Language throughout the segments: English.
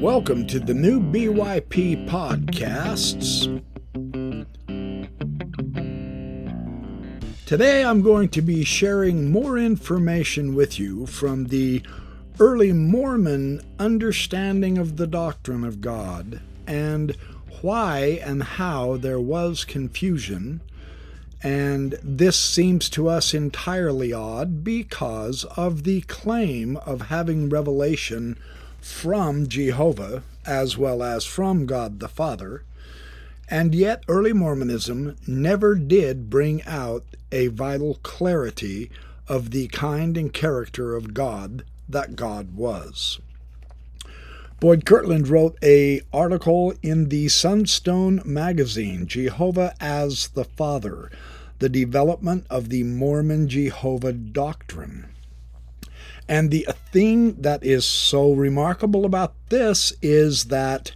Welcome to the new BYP podcasts. Today I'm going to be sharing more information with you from the early Mormon understanding of the doctrine of God and why and how there was confusion. And this seems to us entirely odd because of the claim of having revelation from Jehovah as well as from God the Father. And yet, early Mormonism never did bring out a vital clarity of the kind and character of God that God was. Boyd Kirkland wrote a article in the Sunstone magazine, Jehovah as the Father, the development of the Mormon Jehovah doctrine. And the thing that is so remarkable about this is that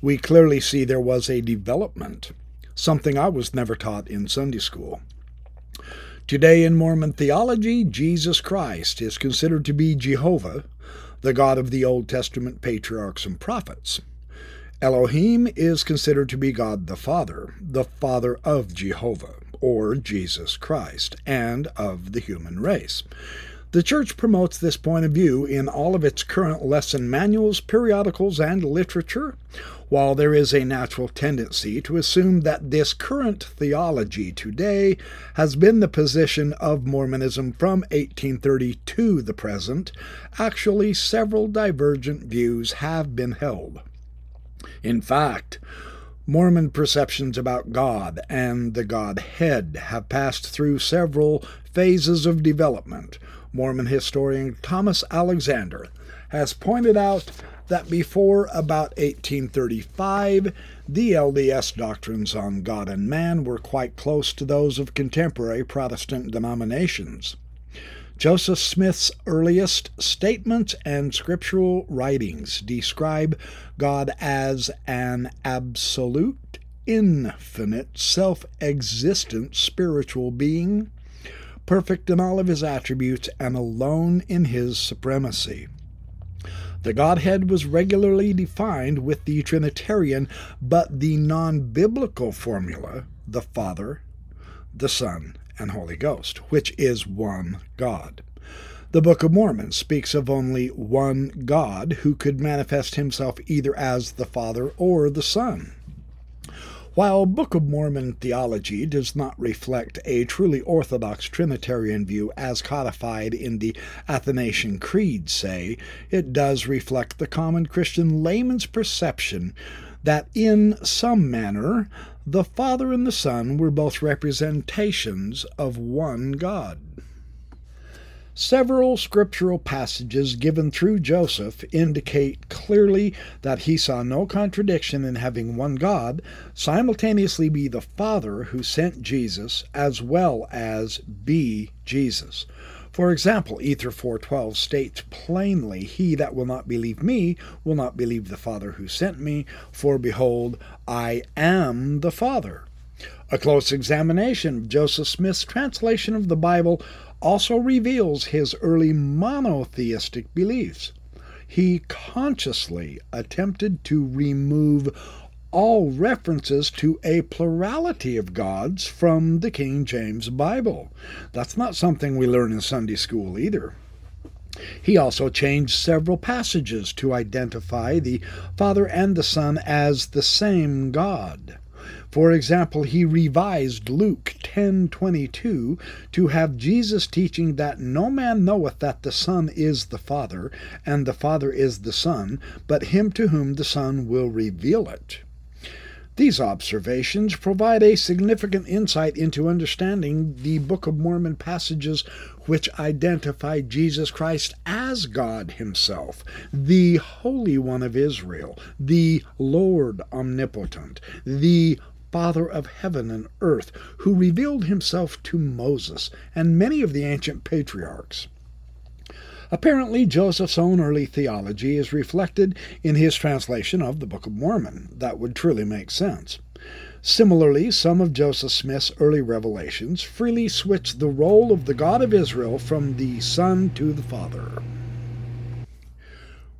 we clearly see there was a development, something I was never taught in Sunday school. Today in Mormon theology, Jesus Christ is considered to be Jehovah, the God of the Old Testament patriarchs and prophets. Elohim is considered to be God the Father, the Father of Jehovah, or Jesus Christ, and of the human race. The Church promotes this point of view in all of its current lesson manuals, periodicals, and literature, while there is a natural tendency to assume that this current theology today has been the position of Mormonism from 1830 to the present, actually several divergent views have been held. In fact, Mormon perceptions about God and the Godhead have passed through several phases of development, Mormon historian Thomas Alexander has pointed out that before about 1835, the LDS doctrines on God and man were quite close to those of contemporary Protestant denominations. Joseph Smith's earliest statements and scriptural writings describe God as an absolute, infinite, self existent spiritual being perfect in all of his attributes and alone in his supremacy. The Godhead was regularly defined with the Trinitarian, but the non biblical formula, the Father, the Son, and Holy Ghost, which is one God. The Book of Mormon speaks of only one God who could manifest himself either as the Father or the Son. While Book of Mormon theology does not reflect a truly orthodox Trinitarian view as codified in the Athanasian Creed, say, it does reflect the common Christian layman's perception that in some manner the Father and the Son were both representations of one God. Several scriptural passages given through Joseph indicate clearly that he saw no contradiction in having one God simultaneously be the Father who sent Jesus as well as be Jesus. For example, Ether 4:12 states plainly, "He that will not believe me will not believe the Father who sent me, for behold, I am the Father." A close examination of Joseph Smith's translation of the Bible also reveals his early monotheistic beliefs. He consciously attempted to remove all references to a plurality of gods from the King James Bible. That's not something we learn in Sunday school either. He also changed several passages to identify the Father and the Son as the same God. For example, he revised Luke 10:22 to have Jesus teaching that no man knoweth that the Son is the Father, and the Father is the Son, but him to whom the Son will reveal it. These observations provide a significant insight into understanding the Book of Mormon passages which identify Jesus Christ as God Himself, the Holy One of Israel, the Lord Omnipotent, the Father of heaven and earth, who revealed himself to Moses and many of the ancient patriarchs. Apparently, Joseph's own early theology is reflected in his translation of the Book of Mormon. That would truly make sense. Similarly, some of Joseph Smith's early revelations freely switch the role of the God of Israel from the Son to the Father.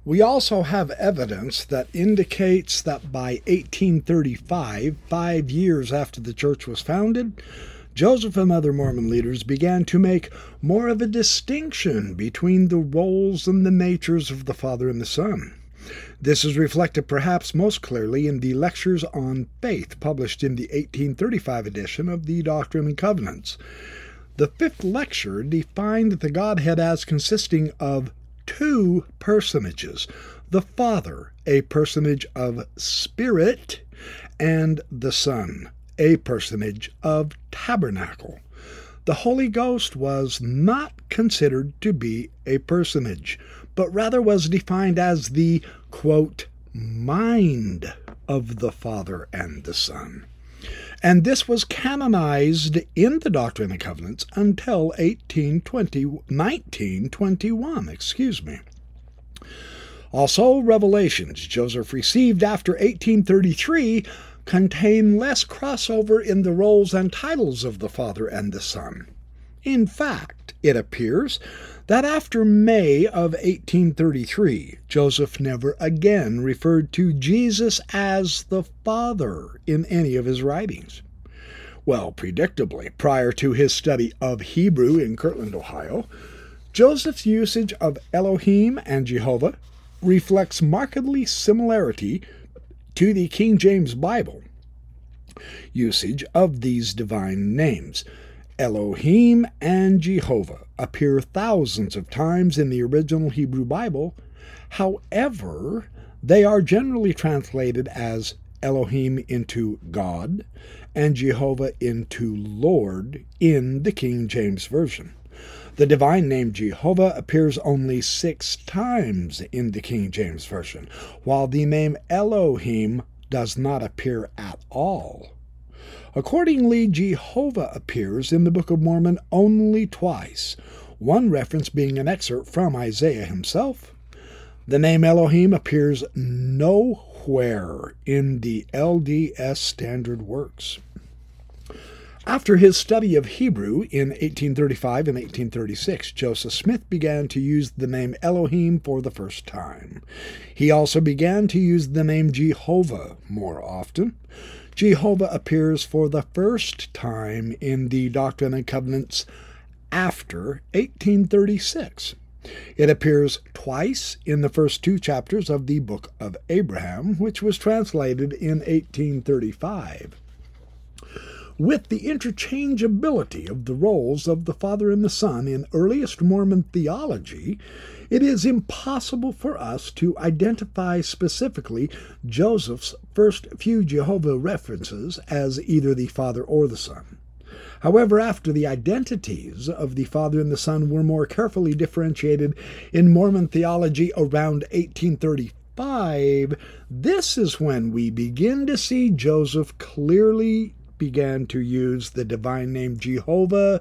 We also have evidence that indicates that by 1835, five years after the church was founded, Joseph and other Mormon leaders began to make more of a distinction between the roles and the natures of the Father and the Son. This is reflected perhaps most clearly in the Lectures on Faith published in the 1835 edition of the Doctrine and Covenants. The fifth lecture defined the Godhead as consisting of two personages the Father, a personage of spirit, and the Son, a personage of tabernacle. The Holy Ghost was not considered to be a personage, but rather was defined as the, quote, mind of the Father and the Son and this was canonized in the Doctrine and Covenants until 1820, 1921, excuse me. Also, revelations Joseph received after 1833 contain less crossover in the roles and titles of the Father and the Son. In fact, it appears that after May of 1833, Joseph never again referred to Jesus as the Father in any of his writings. Well, predictably, prior to his study of Hebrew in Kirtland, Ohio, Joseph's usage of Elohim and Jehovah reflects markedly similarity to the King James Bible usage of these divine names. Elohim and Jehovah appear thousands of times in the original Hebrew Bible. However, they are generally translated as Elohim into God and Jehovah into Lord in the King James Version. The divine name Jehovah appears only six times in the King James Version, while the name Elohim does not appear at all. Accordingly, Jehovah appears in the Book of Mormon only twice, one reference being an excerpt from Isaiah himself. The name Elohim appears nowhere in the LDS Standard Works. After his study of Hebrew in 1835 and 1836, Joseph Smith began to use the name Elohim for the first time. He also began to use the name Jehovah more often. Jehovah appears for the first time in the Doctrine and Covenants after 1836. It appears twice in the first two chapters of the Book of Abraham, which was translated in 1835. With the interchangeability of the roles of the Father and the Son in earliest Mormon theology, it is impossible for us to identify specifically Joseph's first few Jehovah references as either the Father or the Son. However, after the identities of the Father and the Son were more carefully differentiated in Mormon theology around 1835, this is when we begin to see Joseph clearly began to use the divine name Jehovah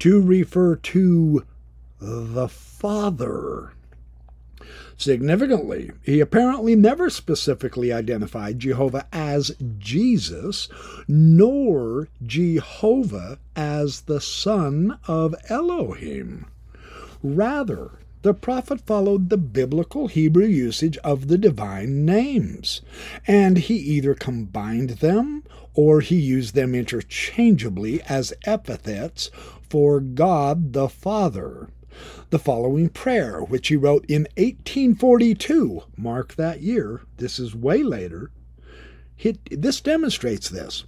to refer to the Father. Significantly, he apparently never specifically identified Jehovah as Jesus, nor Jehovah as the Son of Elohim. Rather, the prophet followed the biblical Hebrew usage of the divine names, and he either combined them or he used them interchangeably as epithets for God the Father. The following prayer, which he wrote in 1842, mark that year, this is way later, this demonstrates this.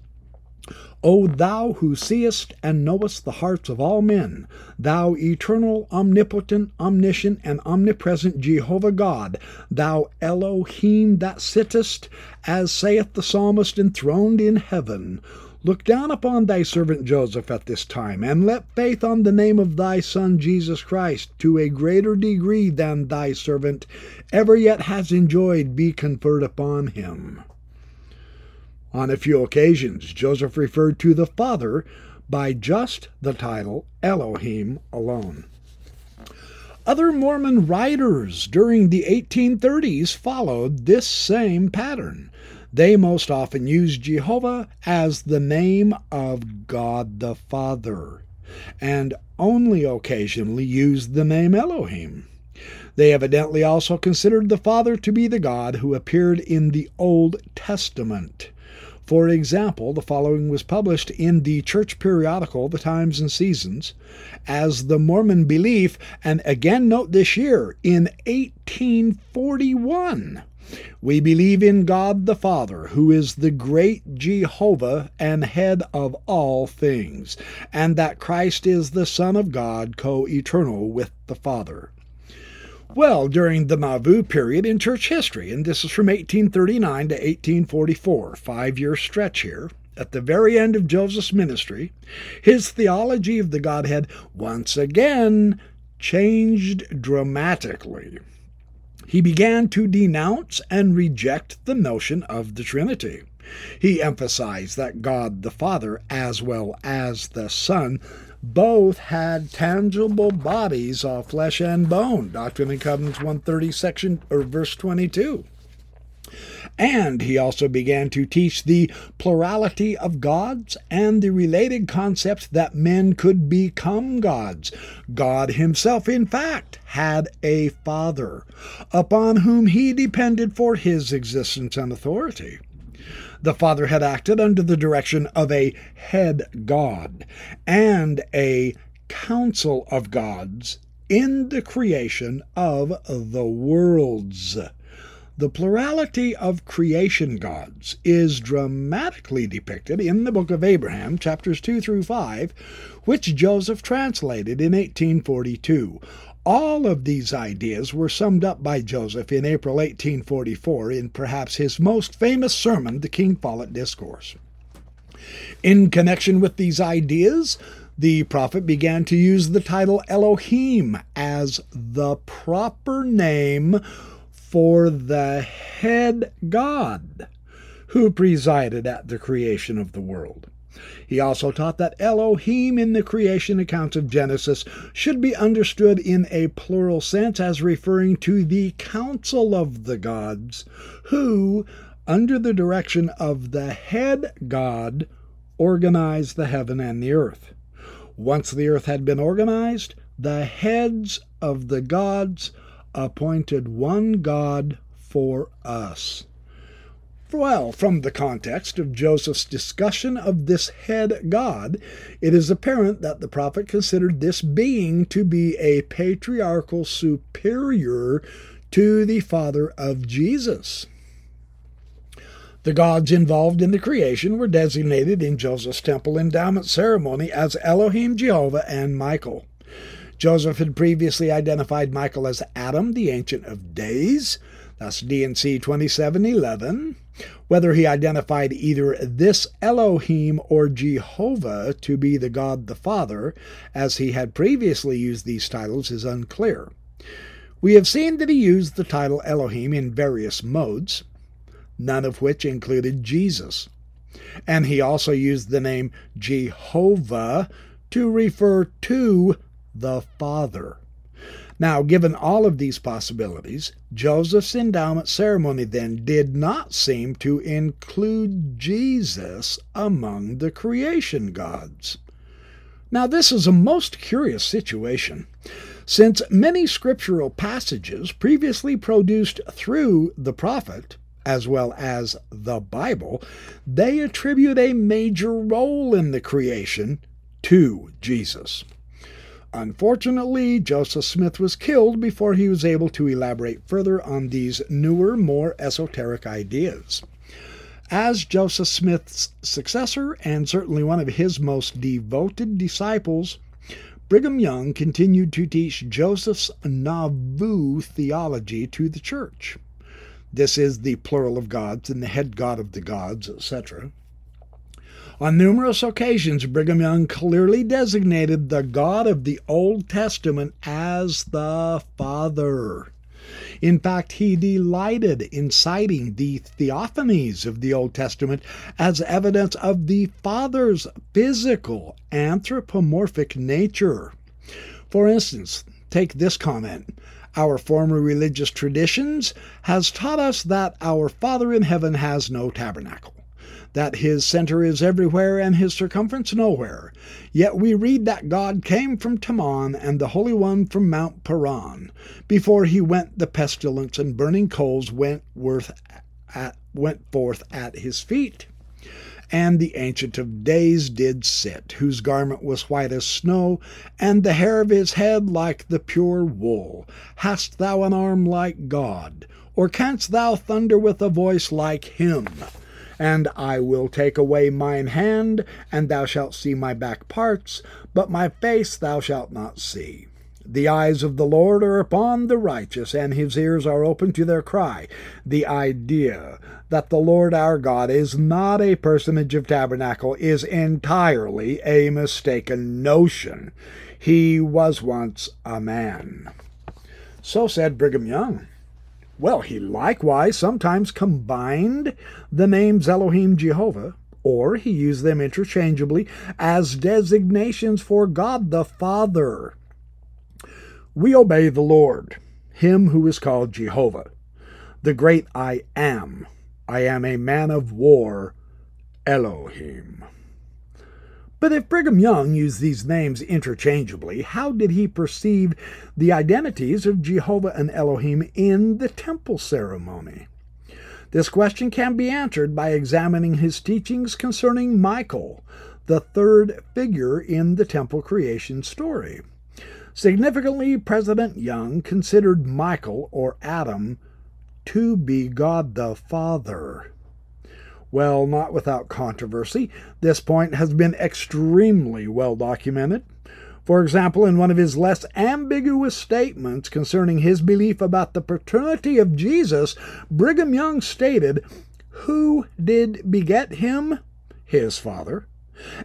O thou who seest and knowest the hearts of all men, thou eternal, omnipotent, omniscient, and omnipresent Jehovah God, thou Elohim that sittest, as saith the psalmist, enthroned in heaven, Look down upon thy servant Joseph at this time, and let faith on the name of thy Son Jesus Christ, to a greater degree than thy servant ever yet has enjoyed, be conferred upon him. On a few occasions, Joseph referred to the Father by just the title Elohim alone. Other Mormon writers during the 1830s followed this same pattern. They most often used Jehovah as the name of God the Father, and only occasionally used the name Elohim. They evidently also considered the Father to be the God who appeared in the Old Testament. For example, the following was published in the church periodical, The Times and Seasons, as the Mormon belief, and again note this year, in 1841. We believe in God the Father, who is the great Jehovah and head of all things, and that Christ is the Son of God, co eternal with the Father. Well, during the Nauvoo period in church history, and this is from 1839 to 1844, five year stretch here, at the very end of Joseph's ministry, his theology of the Godhead once again changed dramatically. He began to denounce and reject the notion of the Trinity. He emphasized that God the Father, as well as the Son, both had tangible bodies of flesh and bone. Doctrine and Covenants 130, section or verse 22. And he also began to teach the plurality of gods and the related concept that men could become gods. God himself, in fact, had a father upon whom he depended for his existence and authority. The Father had acted under the direction of a head God and a council of gods in the creation of the worlds. The plurality of creation gods is dramatically depicted in the book of Abraham, chapters 2 through 5, which Joseph translated in 1842. All of these ideas were summed up by Joseph in April 1844 in perhaps his most famous sermon, the King Follett Discourse. In connection with these ideas, the prophet began to use the title Elohim as the proper name for the head God who presided at the creation of the world. He also taught that Elohim in the creation accounts of Genesis should be understood in a plural sense as referring to the council of the gods, who, under the direction of the head God, organized the heaven and the earth. Once the earth had been organized, the heads of the gods appointed one God for us. Well, from the context of Joseph's discussion of this head God, it is apparent that the prophet considered this being to be a patriarchal superior to the father of Jesus. The gods involved in the creation were designated in Joseph's temple endowment ceremony as Elohim, Jehovah, and Michael. Joseph had previously identified Michael as Adam, the Ancient of Days. That's D&C 2711. Whether he identified either this Elohim or Jehovah to be the God the Father, as he had previously used these titles, is unclear. We have seen that he used the title Elohim in various modes, none of which included Jesus. And he also used the name Jehovah to refer to the Father. Now, given all of these possibilities, Joseph's endowment ceremony then did not seem to include Jesus among the creation gods. Now, this is a most curious situation, since many scriptural passages previously produced through the prophet, as well as the Bible, they attribute a major role in the creation to Jesus. Unfortunately, Joseph Smith was killed before he was able to elaborate further on these newer, more esoteric ideas. As Joseph Smith's successor, and certainly one of his most devoted disciples, Brigham Young continued to teach Joseph's Nauvoo theology to the church. This is the plural of gods and the head god of the gods, etc. On numerous occasions, Brigham Young clearly designated the God of the Old Testament as the Father. In fact, he delighted in citing the theophanies of the Old Testament as evidence of the Father's physical, anthropomorphic nature. For instance, take this comment. Our former religious traditions has taught us that our Father in heaven has no tabernacle. That his center is everywhere and his circumference nowhere. Yet we read that God came from Teman and the Holy One from Mount Paran. Before he went, the pestilence and burning coals went, at, went forth at his feet. And the Ancient of Days did sit, whose garment was white as snow, and the hair of his head like the pure wool. Hast thou an arm like God? Or canst thou thunder with a voice like him? And I will take away mine hand, and thou shalt see my back parts, but my face thou shalt not see. The eyes of the Lord are upon the righteous, and his ears are open to their cry. The idea that the Lord our God is not a personage of tabernacle is entirely a mistaken notion. He was once a man. So said Brigham Young. Well, he likewise sometimes combined the names Elohim Jehovah, or he used them interchangeably as designations for God the Father. We obey the Lord, him who is called Jehovah, the great I am. I am a man of war, Elohim. But if Brigham Young used these names interchangeably, how did he perceive the identities of Jehovah and Elohim in the temple ceremony? This question can be answered by examining his teachings concerning Michael, the third figure in the temple creation story. Significantly, President Young considered Michael, or Adam, to be God the Father. Well, not without controversy. This point has been extremely well documented. For example, in one of his less ambiguous statements concerning his belief about the paternity of Jesus, Brigham Young stated, Who did beget him? His Father.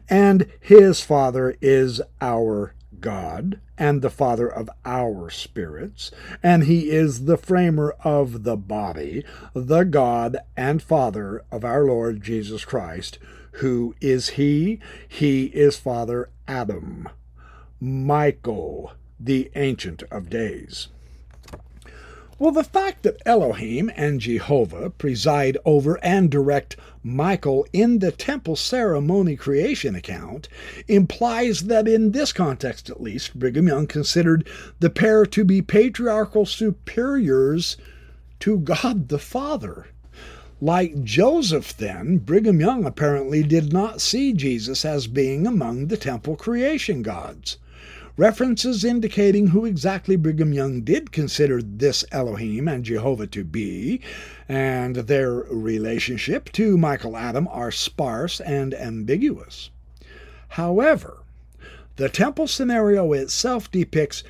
And his Father is our God and the Father of our spirits, and He is the framer of the body, the God and Father of our Lord Jesus Christ. Who is He? He is Father Adam, Michael, the Ancient of Days. Well, the fact that Elohim and Jehovah preside over and direct Michael in the temple ceremony creation account implies that, in this context at least, Brigham Young considered the pair to be patriarchal superiors to God the Father. Like Joseph, then, Brigham Young apparently did not see Jesus as being among the temple creation gods. References indicating who exactly Brigham Young did consider this Elohim and Jehovah to be, and their relationship to Michael Adam are sparse and ambiguous. However, the temple scenario itself depicts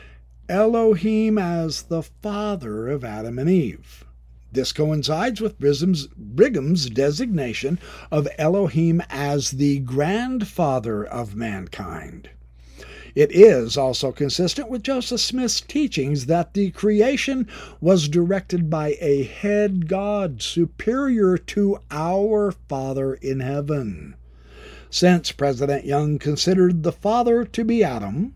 Elohim as the father of Adam and Eve. This coincides with Brigham's, designation of Elohim as the grandfather of mankind. It is also consistent with Joseph Smith's teachings that the creation was directed by a head God superior to our Father in heaven. Since President Young considered the Father to be Adam,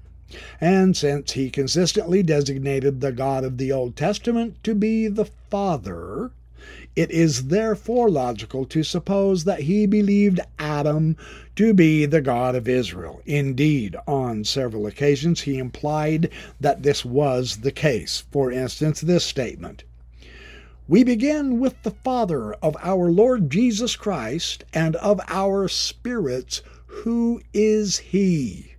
and since he consistently designated the God of the Old Testament to be the Father, it is therefore logical to suppose that he believed Adam to be the God of Israel. Indeed, on several occasions he implied that this was the case. For instance, this statement We begin with the Father of our Lord Jesus Christ and of our spirits. Who is he?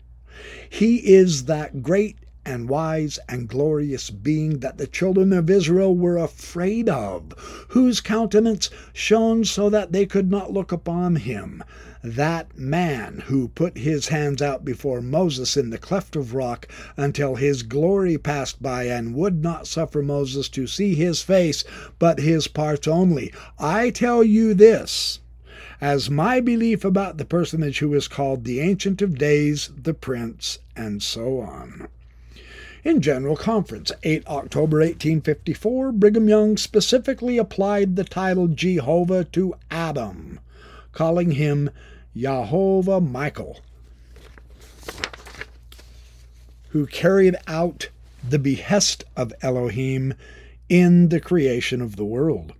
He is that great and wise and glorious being that the children of Israel were afraid of, whose countenance shone so that they could not look upon him. That man who put his hands out before Moses in the cleft of rock until his glory passed by and would not suffer Moses to see his face, but his parts only. I tell you this as my belief about the personage who is called the Ancient of Days, the Prince, and so on. In General Conference, 8 October 1854, Brigham Young specifically applied the title Jehovah to Adam, calling him Yahovah Michael, who carried out the behest of Elohim in the creation of the world.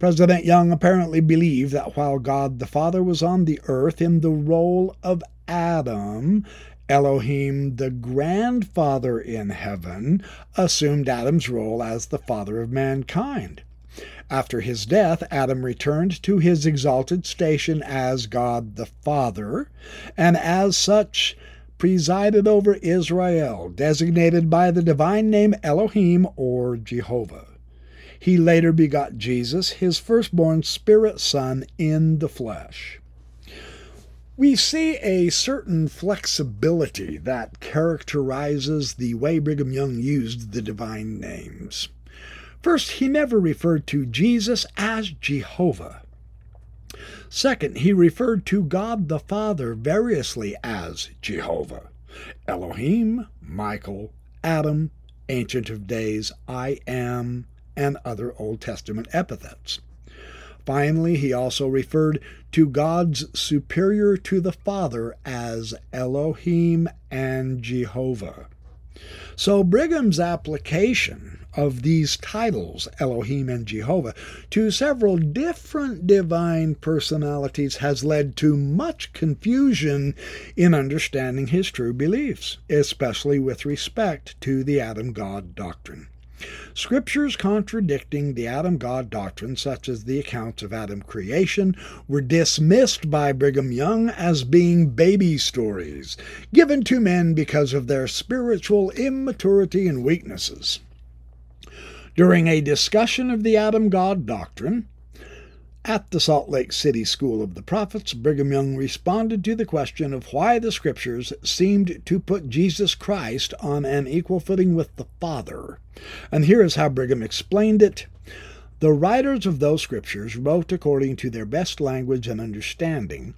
President Young apparently believed that while God the Father was on the earth in the role of Adam, Elohim, the grandfather in heaven, assumed Adam's role as the father of mankind. After his death, Adam returned to his exalted station as God the Father, and as such presided over Israel, designated by the divine name Elohim or Jehovah. He later begot Jesus, his firstborn spirit son in the flesh. We see a certain flexibility that characterizes the way Brigham Young used the divine names. First, he never referred to Jesus as Jehovah. Second, he referred to God the Father variously as Jehovah, Elohim, Michael, Adam, Ancient of Days, I Am, and other Old Testament epithets. Finally, he also referred to gods superior to the Father as Elohim and Jehovah. So Brigham's application of these titles, Elohim and Jehovah, to several different divine personalities has led to much confusion in understanding his true beliefs, especially with respect to the Adam God doctrine. Scriptures contradicting the Adam God doctrine, such as the accounts of Adam creation, were dismissed by Brigham Young as being baby stories, given to men because of their spiritual immaturity and weaknesses. During a discussion of the Adam God doctrine at the Salt Lake City School of the Prophets, Brigham Young responded to the question of why the Scriptures seemed to put Jesus Christ on an equal footing with the Father. And here is how Brigham explained it. The writers of those scriptures wrote according to their best language and understanding,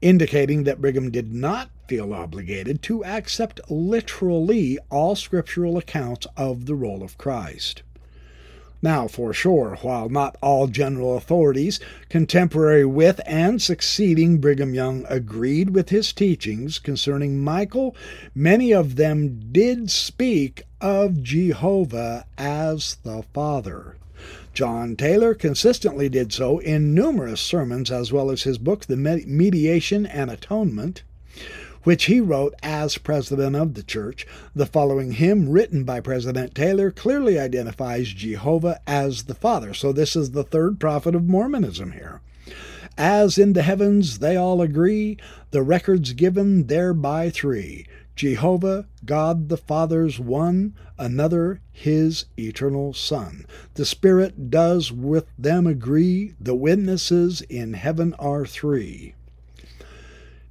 indicating that Brigham did not feel obligated to accept literally all scriptural accounts of the role of Christ. Now, for sure, while not all general authorities contemporary with and succeeding Brigham Young agreed with his teachings concerning Michael, many of them did speak of Jehovah as the Father. John Taylor consistently did so in numerous sermons as well as his book, The Mediation and Atonement which he wrote as president of the church. The following hymn, written by President Taylor, clearly identifies Jehovah as the Father. So this is the third prophet of Mormonism here. As in the heavens they all agree, the records given thereby three Jehovah, God the Father's one, another his eternal Son. The Spirit does with them agree, the witnesses in heaven are three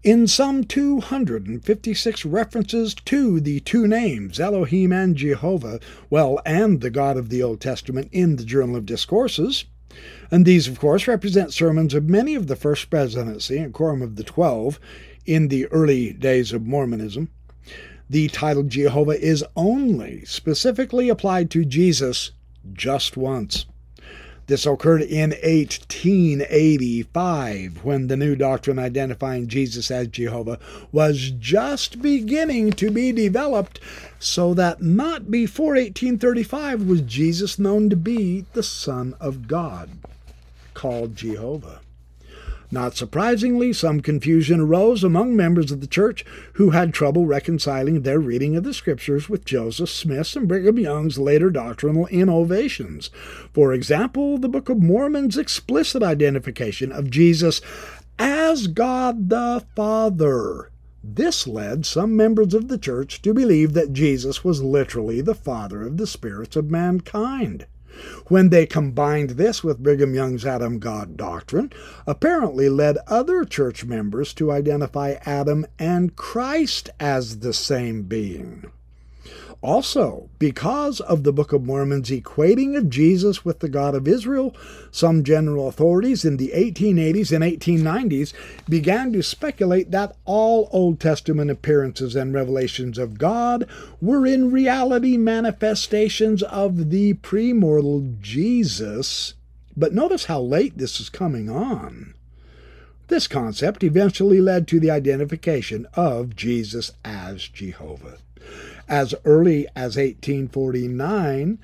in some 256 references to the two names, Elohim and Jehovah, well, and the God of the Old Testament in the Journal of Discourses. And these, of course, represent sermons of many of the First Presidency and Quorum of the Twelve in the early days of Mormonism. The title Jehovah is only specifically applied to Jesus just once. This occurred in 1885 when the new doctrine identifying Jesus as Jehovah was just beginning to be developed, so that not before 1835 was Jesus known to be the Son of God, called Jehovah. Not surprisingly, some confusion arose among members of the church who had trouble reconciling their reading of the Scriptures with Joseph Smith's and Brigham Young's later doctrinal innovations. For example, the Book of Mormon's explicit identification of Jesus as God the Father. This led some members of the church to believe that Jesus was literally the Father of the spirits of mankind. When they combined this with Brigham Young's Adam God doctrine, apparently led other church members to identify Adam and Christ as the same being. Also, because of the Book of Mormon's equating of Jesus with the God of Israel, some general authorities in the 1880s and 1890s began to speculate that all Old Testament appearances and revelations of God were in reality manifestations of the premortal Jesus. But notice how late this is coming on. This concept eventually led to the identification of Jesus as Jehovah. As early as 1849,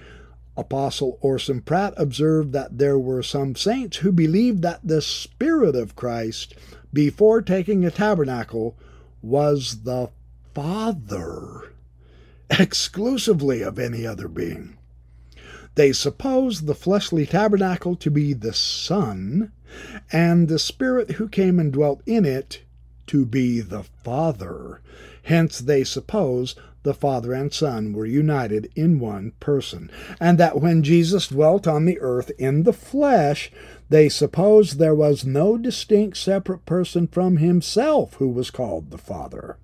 Apostle Orson Pratt observed that there were some saints who believed that the Spirit of Christ, before taking a tabernacle, was the Father exclusively of any other being. They supposed the fleshly tabernacle to be the Son, and the Spirit who came and dwelt in it to be the Father. Hence, they suppose the Father and Son were united in one person, and that when Jesus dwelt on the earth in the flesh, they supposed there was no distinct separate person from himself who was called the Father.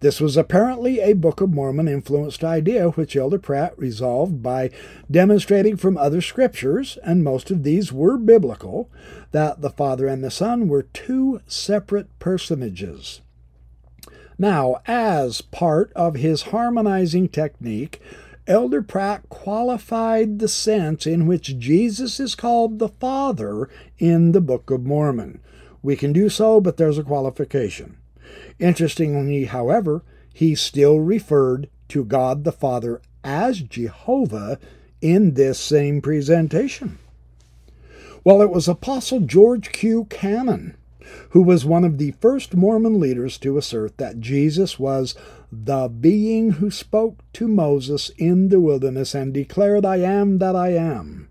This was apparently a Book of Mormon influenced idea, which Elder Pratt resolved by demonstrating from other scriptures, and most of these were biblical, that the Father and the Son were two separate personages. Now, as part of his harmonizing technique, Elder Pratt qualified the sense in which Jesus is called the Father in the Book of Mormon. We can do so, but there's a qualification. Interestingly, however, he still referred to God the Father as Jehovah in this same presentation. Well, it was Apostle George Q. Cannon who was one of the first Mormon leaders to assert that Jesus was the being who spoke to Moses in the wilderness and declared, I am that I am.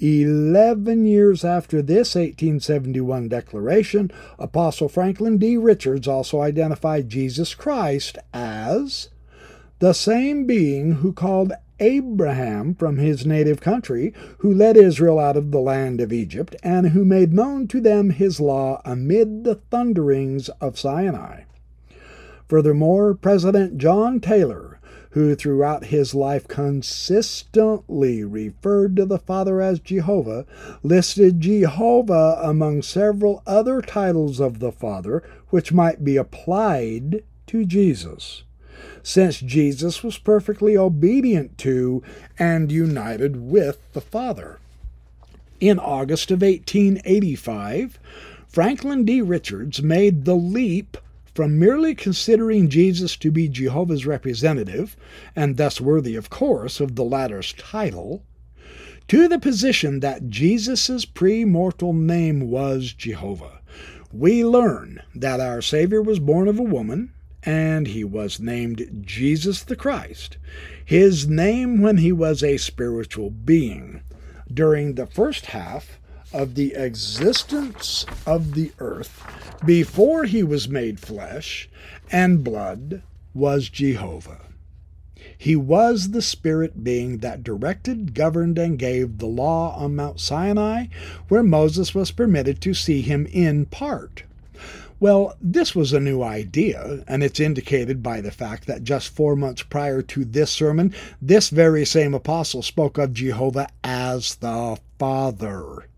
Eleven years after this 1871 declaration, Apostle Franklin D. Richards also identified Jesus Christ as the same being who called Abraham from his native country, who led Israel out of the land of Egypt, and who made known to them his law amid the thunderings of Sinai. Furthermore, President John Taylor, who throughout his life consistently referred to the Father as Jehovah, listed Jehovah among several other titles of the Father which might be applied to Jesus since Jesus was perfectly obedient to and united with the Father. In August of 1885, Franklin D. Richards made the leap from merely considering Jesus to be Jehovah's representative, and thus worthy, of course, of the latter's title, to the position that Jesus' pre-mortal name was Jehovah. We learn that our Savior was born of a woman, and he was named Jesus the Christ, his name when he was a spiritual being. During the first half of the existence of the earth, before he was made flesh and blood, was Jehovah. He was the spirit being that directed, governed, and gave the law on Mount Sinai, where Moses was permitted to see him in part. Well, this was a new idea, and it's indicated by the fact that just four months prior to this sermon, this very same apostle spoke of Jehovah as the Father.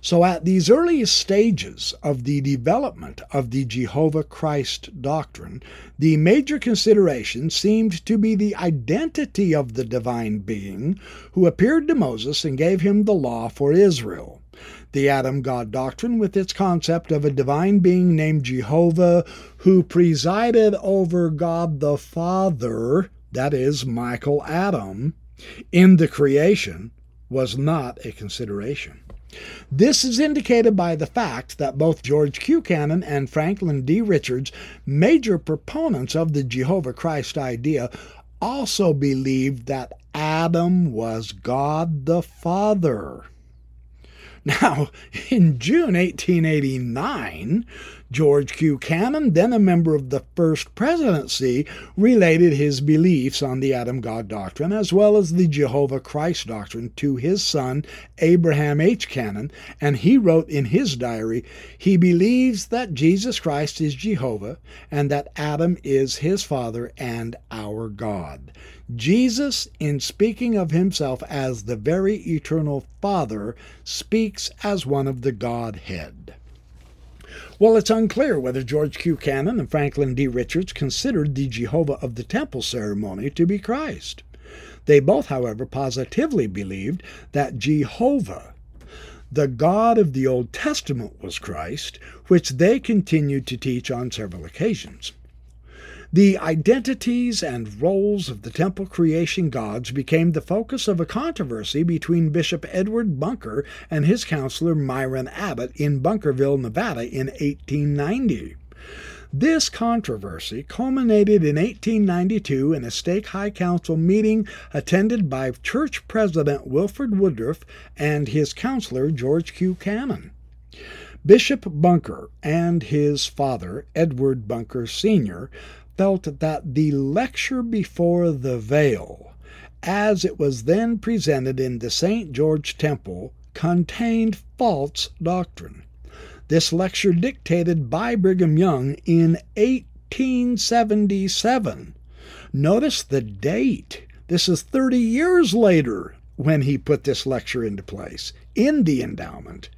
So, at these earliest stages of the development of the Jehovah Christ doctrine, the major consideration seemed to be the identity of the divine being who appeared to Moses and gave him the law for Israel the Adam God doctrine with its concept of a divine being named Jehovah who presided over God the Father, that is, Michael Adam, in the creation was not a consideration. This is indicated by the fact that both George Q. Cannon and Franklin D. Richards, major proponents of the Jehovah Christ idea, also believed that Adam was God the Father. Now, in June 1889, George Q. Cannon, then a member of the First Presidency, related his beliefs on the Adam God doctrine as well as the Jehovah Christ doctrine to his son, Abraham H. Cannon, and he wrote in his diary he believes that Jesus Christ is Jehovah and that Adam is his father and our God. Jesus, in speaking of himself as the very eternal Father, speaks as one of the Godhead. Well, it's unclear whether George Q. Cannon and Franklin D. Richards considered the Jehovah of the Temple ceremony to be Christ. They both, however, positively believed that Jehovah, the God of the Old Testament, was Christ, which they continued to teach on several occasions. The identities and roles of the temple creation gods became the focus of a controversy between Bishop Edward Bunker and his counselor Myron Abbott in Bunkerville, Nevada in 1890. This controversy culminated in 1892 in a stake high council meeting attended by church president Wilford Woodruff and his counselor George Q. Cannon. Bishop Bunker and his father, Edward Bunker Sr., felt that the lecture before the veil, as it was then presented in the St. George Temple, contained false doctrine. This lecture dictated by Brigham Young in 1877. Notice the date. This is 30 years later when he put this lecture into place in the endowment.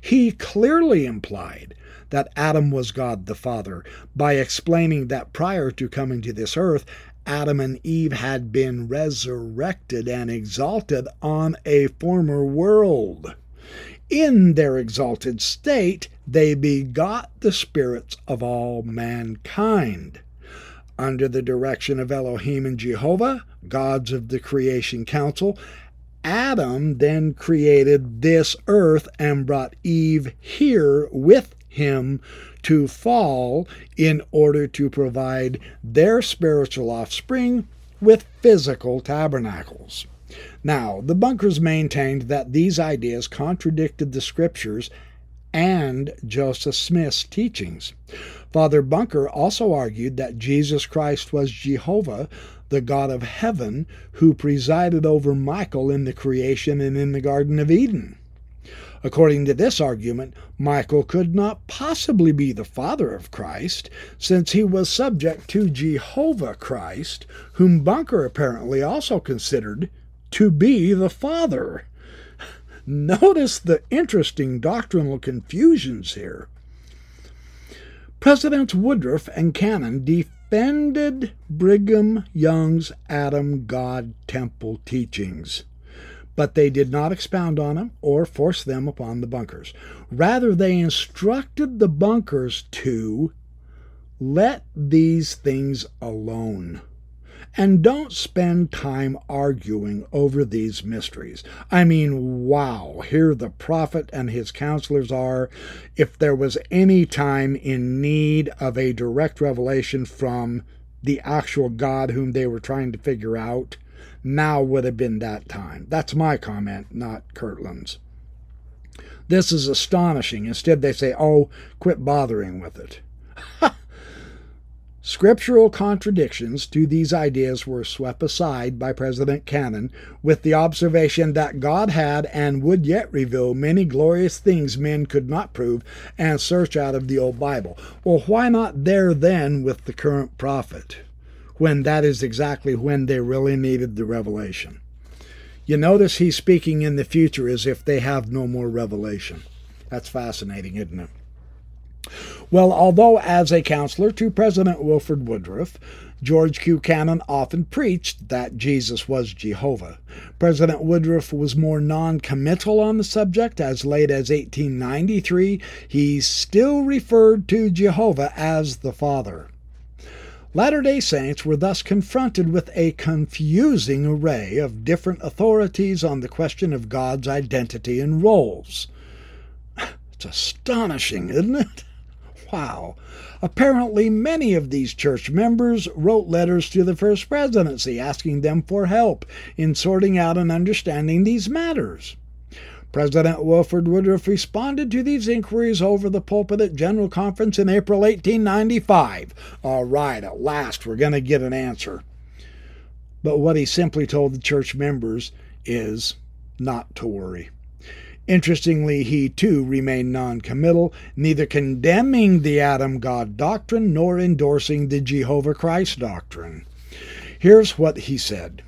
He clearly implied that Adam was God the Father by explaining that prior to coming to this earth, Adam and Eve had been resurrected and exalted on a former world. In their exalted state, they begot the spirits of all mankind. Under the direction of Elohim and Jehovah, gods of the creation council, Adam then created this earth and brought Eve here with him to fall in order to provide their spiritual offspring with physical tabernacles. Now, the bunkers maintained that these ideas contradicted the scriptures and Joseph Smith's teachings. Father Bunker also argued that Jesus Christ was Jehovah, the God of heaven, who presided over Michael in the creation and in the Garden of Eden. According to this argument, Michael could not possibly be the father of Christ, since he was subject to Jehovah Christ, whom Bunker apparently also considered to be the father. Notice the interesting doctrinal confusions here. Presidents Woodruff and Cannon defended Brigham Young's Adam God Temple teachings, but they did not expound on them or force them upon the bunkers. Rather, they instructed the bunkers to let these things alone and don't spend time arguing over these mysteries. I mean, wow, here the prophet and his counselors are. If there was any time in need of a direct revelation from the actual God whom they were trying to figure out, now would have been that time. That's my comment, not Kirkland's. This is astonishing. Instead, they say, oh, quit bothering with it. Scriptural contradictions to these ideas were swept aside by President Cannon with the observation that God had and would yet reveal many glorious things men could not prove and search out of the old Bible. Well, why not there then with the current prophet, when that is exactly when they really needed the revelation? You notice he's speaking in the future as if they have no more revelation. That's fascinating, isn't it? Well, although as a counselor to President Wilford Woodruff, George Q. Cannon often preached that Jesus was Jehovah. President Woodruff was more non committal on the subject. As late as 1893, he still referred to Jehovah as the Father. Latter day Saints were thus confronted with a confusing array of different authorities on the question of God's identity and roles. It's astonishing, isn't it? Wow. Apparently, many of these church members wrote letters to the First Presidency asking them for help in sorting out and understanding these matters. President Wilford Woodruff responded to these inquiries over the pulpit at General Conference in April 1895. All right, at last we're going to get an answer. But what he simply told the church members is not to worry. Interestingly, he too remained noncommittal, neither condemning the Adam God doctrine nor endorsing the Jehovah Christ doctrine. Here's what he said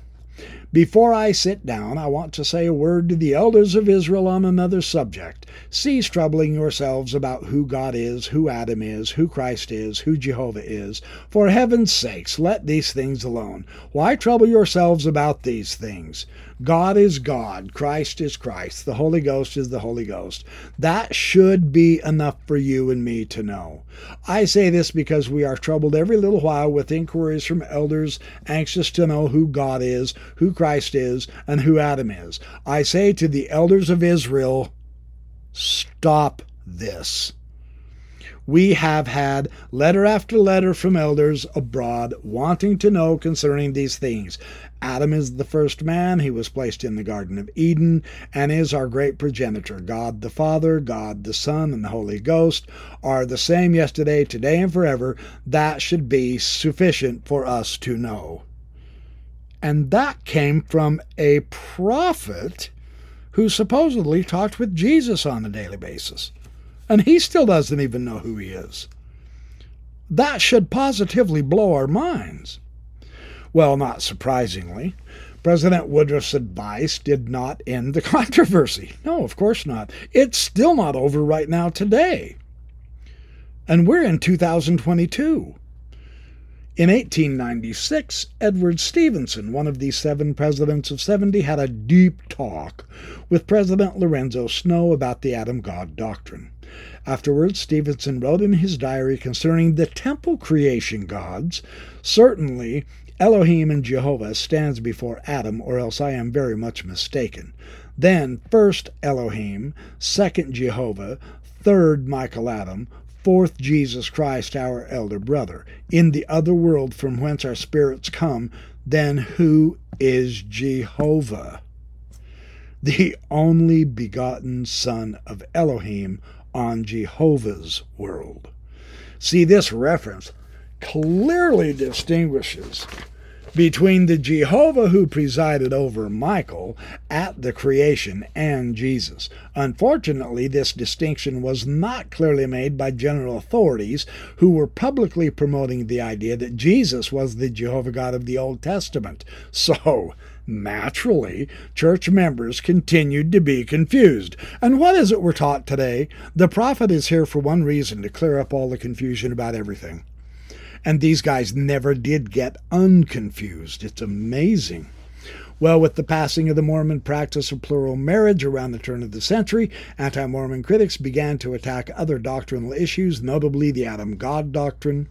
Before I sit down, I want to say a word to the elders of Israel on another subject. Cease troubling yourselves about who God is, who Adam is, who Christ is, who Jehovah is. For heaven's sakes, let these things alone. Why trouble yourselves about these things? God is God, Christ is Christ, the Holy Ghost is the Holy Ghost. That should be enough for you and me to know. I say this because we are troubled every little while with inquiries from elders anxious to know who God is, who Christ is, and who Adam is. I say to the elders of Israel, stop this. We have had letter after letter from elders abroad wanting to know concerning these things. Adam is the first man. He was placed in the Garden of Eden and is our great progenitor. God the Father, God the Son, and the Holy Ghost are the same yesterday, today, and forever. That should be sufficient for us to know. And that came from a prophet who supposedly talked with Jesus on a daily basis and he still doesn't even know who he is. That should positively blow our minds. Well, not surprisingly, President Woodruff's advice did not end the controversy. No, of course not. It's still not over right now today. And we're in 2022. In 1896, Edward Stevenson, one of the seven presidents of 70, had a deep talk with President Lorenzo Snow about the Adam God doctrine. Afterwards, Stevenson wrote in his diary concerning the temple creation gods, Certainly, Elohim and Jehovah stands before Adam, or else I am very much mistaken. Then, first Elohim, second Jehovah, third Michael Adam, fourth Jesus Christ, our elder brother. In the other world from whence our spirits come, then who is Jehovah? The only begotten Son of Elohim on Jehovah's world. See, this reference clearly distinguishes between the Jehovah who presided over Michael at the creation and Jesus. Unfortunately, this distinction was not clearly made by general authorities who were publicly promoting the idea that Jesus was the Jehovah God of the Old Testament. So, Naturally, church members continued to be confused. And what is it we're taught today? The prophet is here for one reason to clear up all the confusion about everything. And these guys never did get unconfused. It's amazing. Well, with the passing of the Mormon practice of plural marriage around the turn of the century, anti Mormon critics began to attack other doctrinal issues, notably the Adam God doctrine.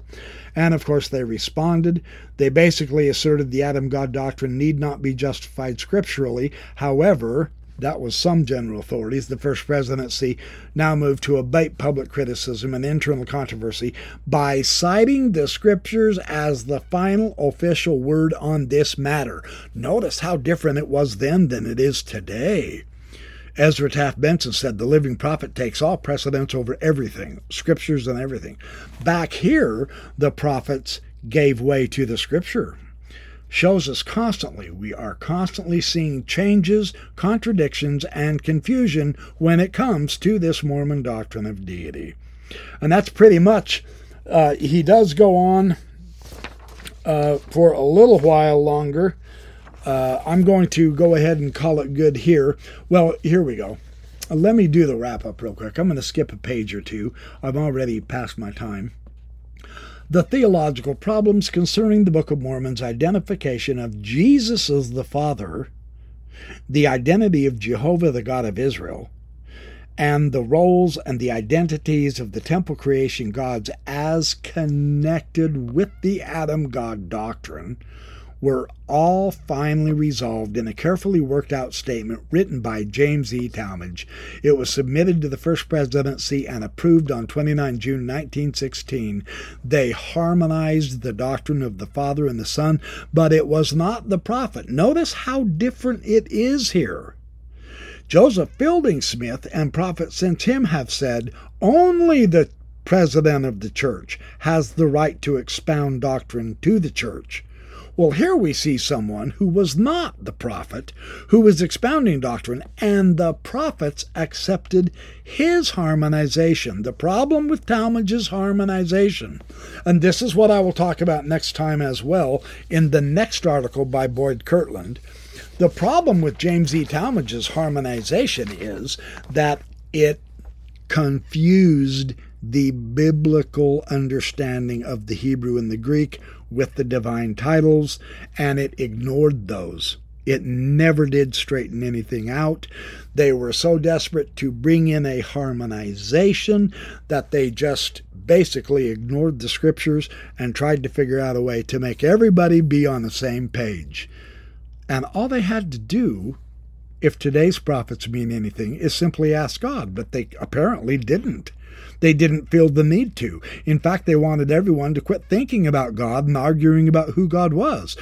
And of course, they responded. They basically asserted the Adam God doctrine need not be justified scripturally. However, that was some general authorities. The First Presidency now moved to abate public criticism and internal controversy by citing the Scriptures as the final official word on this matter. Notice how different it was then than it is today. Ezra Taft Benson said the living prophet takes all precedence over everything, scriptures and everything. Back here, the prophets gave way to the scripture shows us constantly. We are constantly seeing changes, contradictions, and confusion when it comes to this Mormon doctrine of deity. And that's pretty much, uh, he does go on uh, for a little while longer. Uh, I'm going to go ahead and call it good here. Well, here we go. Uh, let me do the wrap up real quick. I'm going to skip a page or two. I've already passed my time the theological problems concerning the Book of Mormon's identification of Jesus as the Father, the identity of Jehovah, the God of Israel, and the roles and the identities of the temple creation gods as connected with the Adam God doctrine were all finally resolved in a carefully worked out statement written by James E. Talmage. It was submitted to the First Presidency and approved on 29 June 1916. They harmonized the doctrine of the Father and the Son, but it was not the prophet. Notice how different it is here. Joseph Fielding Smith and prophets since him have said only the president of the church has the right to expound doctrine to the church. Well, here we see someone who was not the prophet, who was expounding doctrine, and the prophets accepted his harmonization. The problem with Talmage's harmonization, and this is what I will talk about next time as well in the next article by Boyd Kirkland. The problem with James E. Talmage's harmonization is that it confused the biblical understanding of the Hebrew and the Greek with the divine titles, and it ignored those. It never did straighten anything out. They were so desperate to bring in a harmonization that they just basically ignored the scriptures and tried to figure out a way to make everybody be on the same page. And all they had to do, if today's prophets mean anything, is simply ask God, but they apparently didn't. They didn't feel the need to. In fact, they wanted everyone to quit thinking about God and arguing about who God was.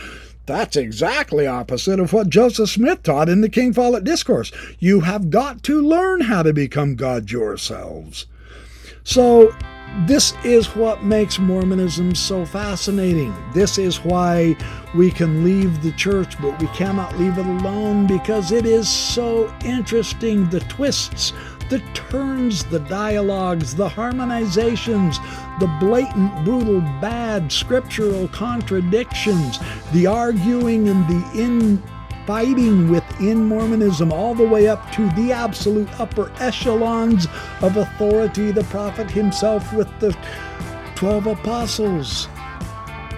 That's exactly opposite of what Joseph Smith taught in the King Follett Discourse. You have got to learn how to become God yourselves. So, this is what makes Mormonism so fascinating. This is why we can leave the church, but we cannot leave it alone because it is so interesting. The twists, the turns, the dialogues, the harmonizations, the blatant, brutal, bad scriptural contradictions, the arguing and the in fighting within Mormonism all the way up to the absolute upper echelons of authority, the prophet himself with the 12 apostles.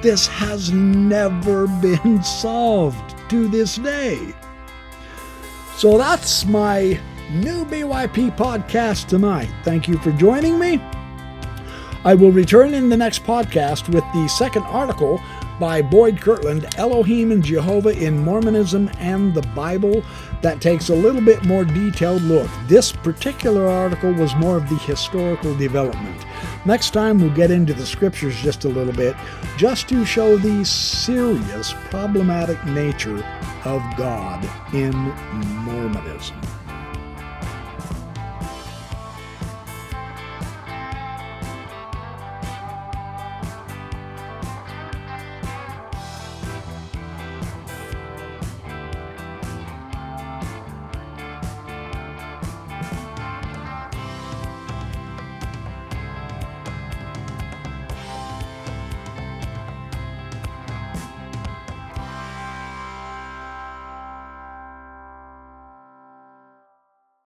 This has never been solved to this day. So that's my new BYP podcast tonight. Thank you for joining me. I will return in the next podcast with the second article by Boyd Kirkland, Elohim and Jehovah in Mormonism and the Bible, that takes a little bit more detailed look. This particular article was more of the historical development. Next time, we'll get into the scriptures just a little bit, just to show the serious, problematic nature of God in Mormonism.